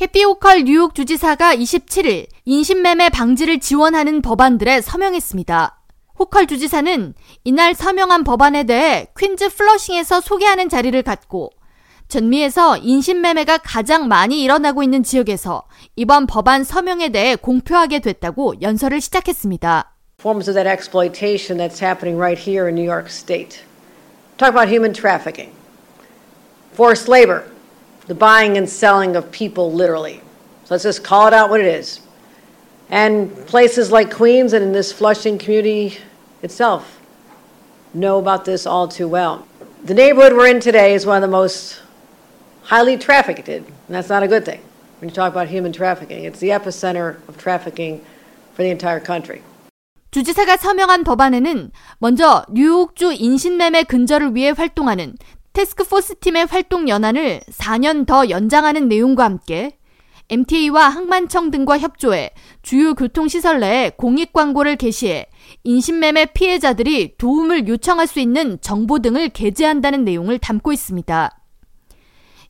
캐피 호컬 뉴욕 주지사가 27일 인신매매 방지를 지원하는 법안들에 서명했습니다. 호컬 주지사는 이날 서명한 법안에 대해 퀸즈 플러싱에서 소개하는 자리를 갖고 전미에서 인신매매가 가장 많이 일어나고 있는 지역에서 이번 법안 서명에 대해 공표하게 됐다고 연설을 시작했습니다. Forms of that exploitation that's happening right here in New York State. Talk about human trafficking, forced labor. the buying and selling of people, literally. So let's just call it out what it is. And places like Queens and in this Flushing community itself know about this all too well. The neighborhood we're in today is one of the most highly trafficked, and that's not a good thing. When you talk about human trafficking, it's the epicenter of trafficking for the entire country. 주지사가 서명한 법안에는 먼저 뉴욕주 인신매매 근절을 위해 활동하는 테스크포스 팀의 활동 연한을 4년 더 연장하는 내용과 함께 MTA와 항만청 등과 협조해 주요 교통시설 내에 공익 광고를 게시해 인신매매 피해자들이 도움을 요청할 수 있는 정보 등을 게재한다는 내용을 담고 있습니다.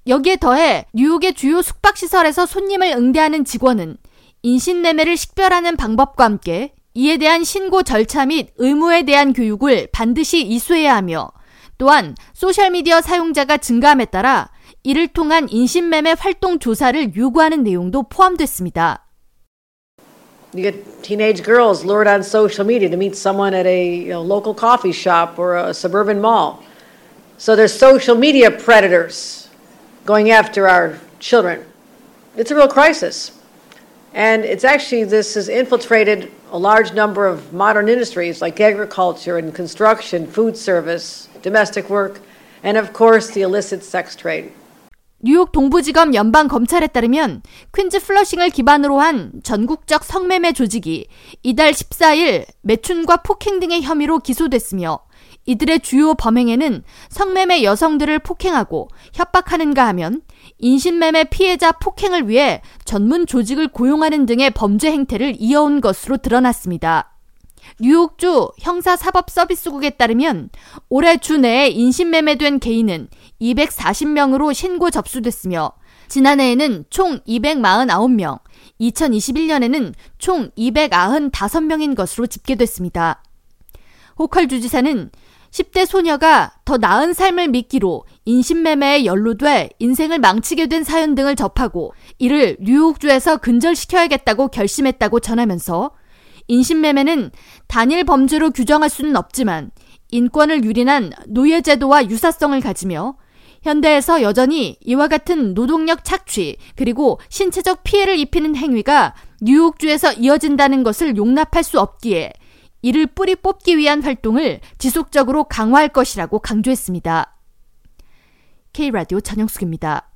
여기에 더해 뉴욕의 주요 숙박시설에서 손님을 응대하는 직원은 인신매매를 식별하는 방법과 함께 이에 대한 신고 절차 및 의무에 대한 교육을 반드시 이수해야 하며 또한 소셜미디어 사용자가 증가함에 따라 이를 통한 인신매매 활동 조사를 요구하는 내용도 포함됐습니다. You get teenage girls lured on social media to meet someone at a you know, local coffee shop or a suburban mall. So there's social media predators going after our children. It's a real crisis. And it's actually, this has infiltrated a large number of modern industries like agriculture and construction, food service, domestic work, and of course the illicit sex trade. 뉴욕 동부지검 연방 검찰에 따르면 퀸즈 플러싱을 기반으로 한 전국적 성매매 조직이 이달 14일 매춘과 폭행 등의 혐의로 기소됐으며 이들의 주요 범행에는 성매매 여성들을 폭행하고 협박하는가 하면 인신매매 피해자 폭행을 위해 전문 조직을 고용하는 등의 범죄 행태를 이어온 것으로 드러났습니다. 뉴욕주 형사사법서비스국에 따르면 올해 주 내에 인신매매된 개인은 240명으로 신고 접수됐으며 지난해에는 총 249명, 2021년에는 총 295명인 것으로 집계됐습니다. 호컬 주지사는 10대 소녀가 더 나은 삶을 믿기로 인신매매에 연루돼 인생을 망치게 된 사연 등을 접하고 이를 뉴욕주에서 근절시켜야겠다고 결심했다고 전하면서 인신매매는 단일 범죄로 규정할 수는 없지만 인권을 유린한 노예제도와 유사성을 가지며 현대에서 여전히 이와 같은 노동력 착취 그리고 신체적 피해를 입히는 행위가 뉴욕주에서 이어진다는 것을 용납할 수 없기에 이를 뿌리 뽑기 위한 활동을 지속적으로 강화할 것이라고 강조했습니다. K라디오 전영숙입니다.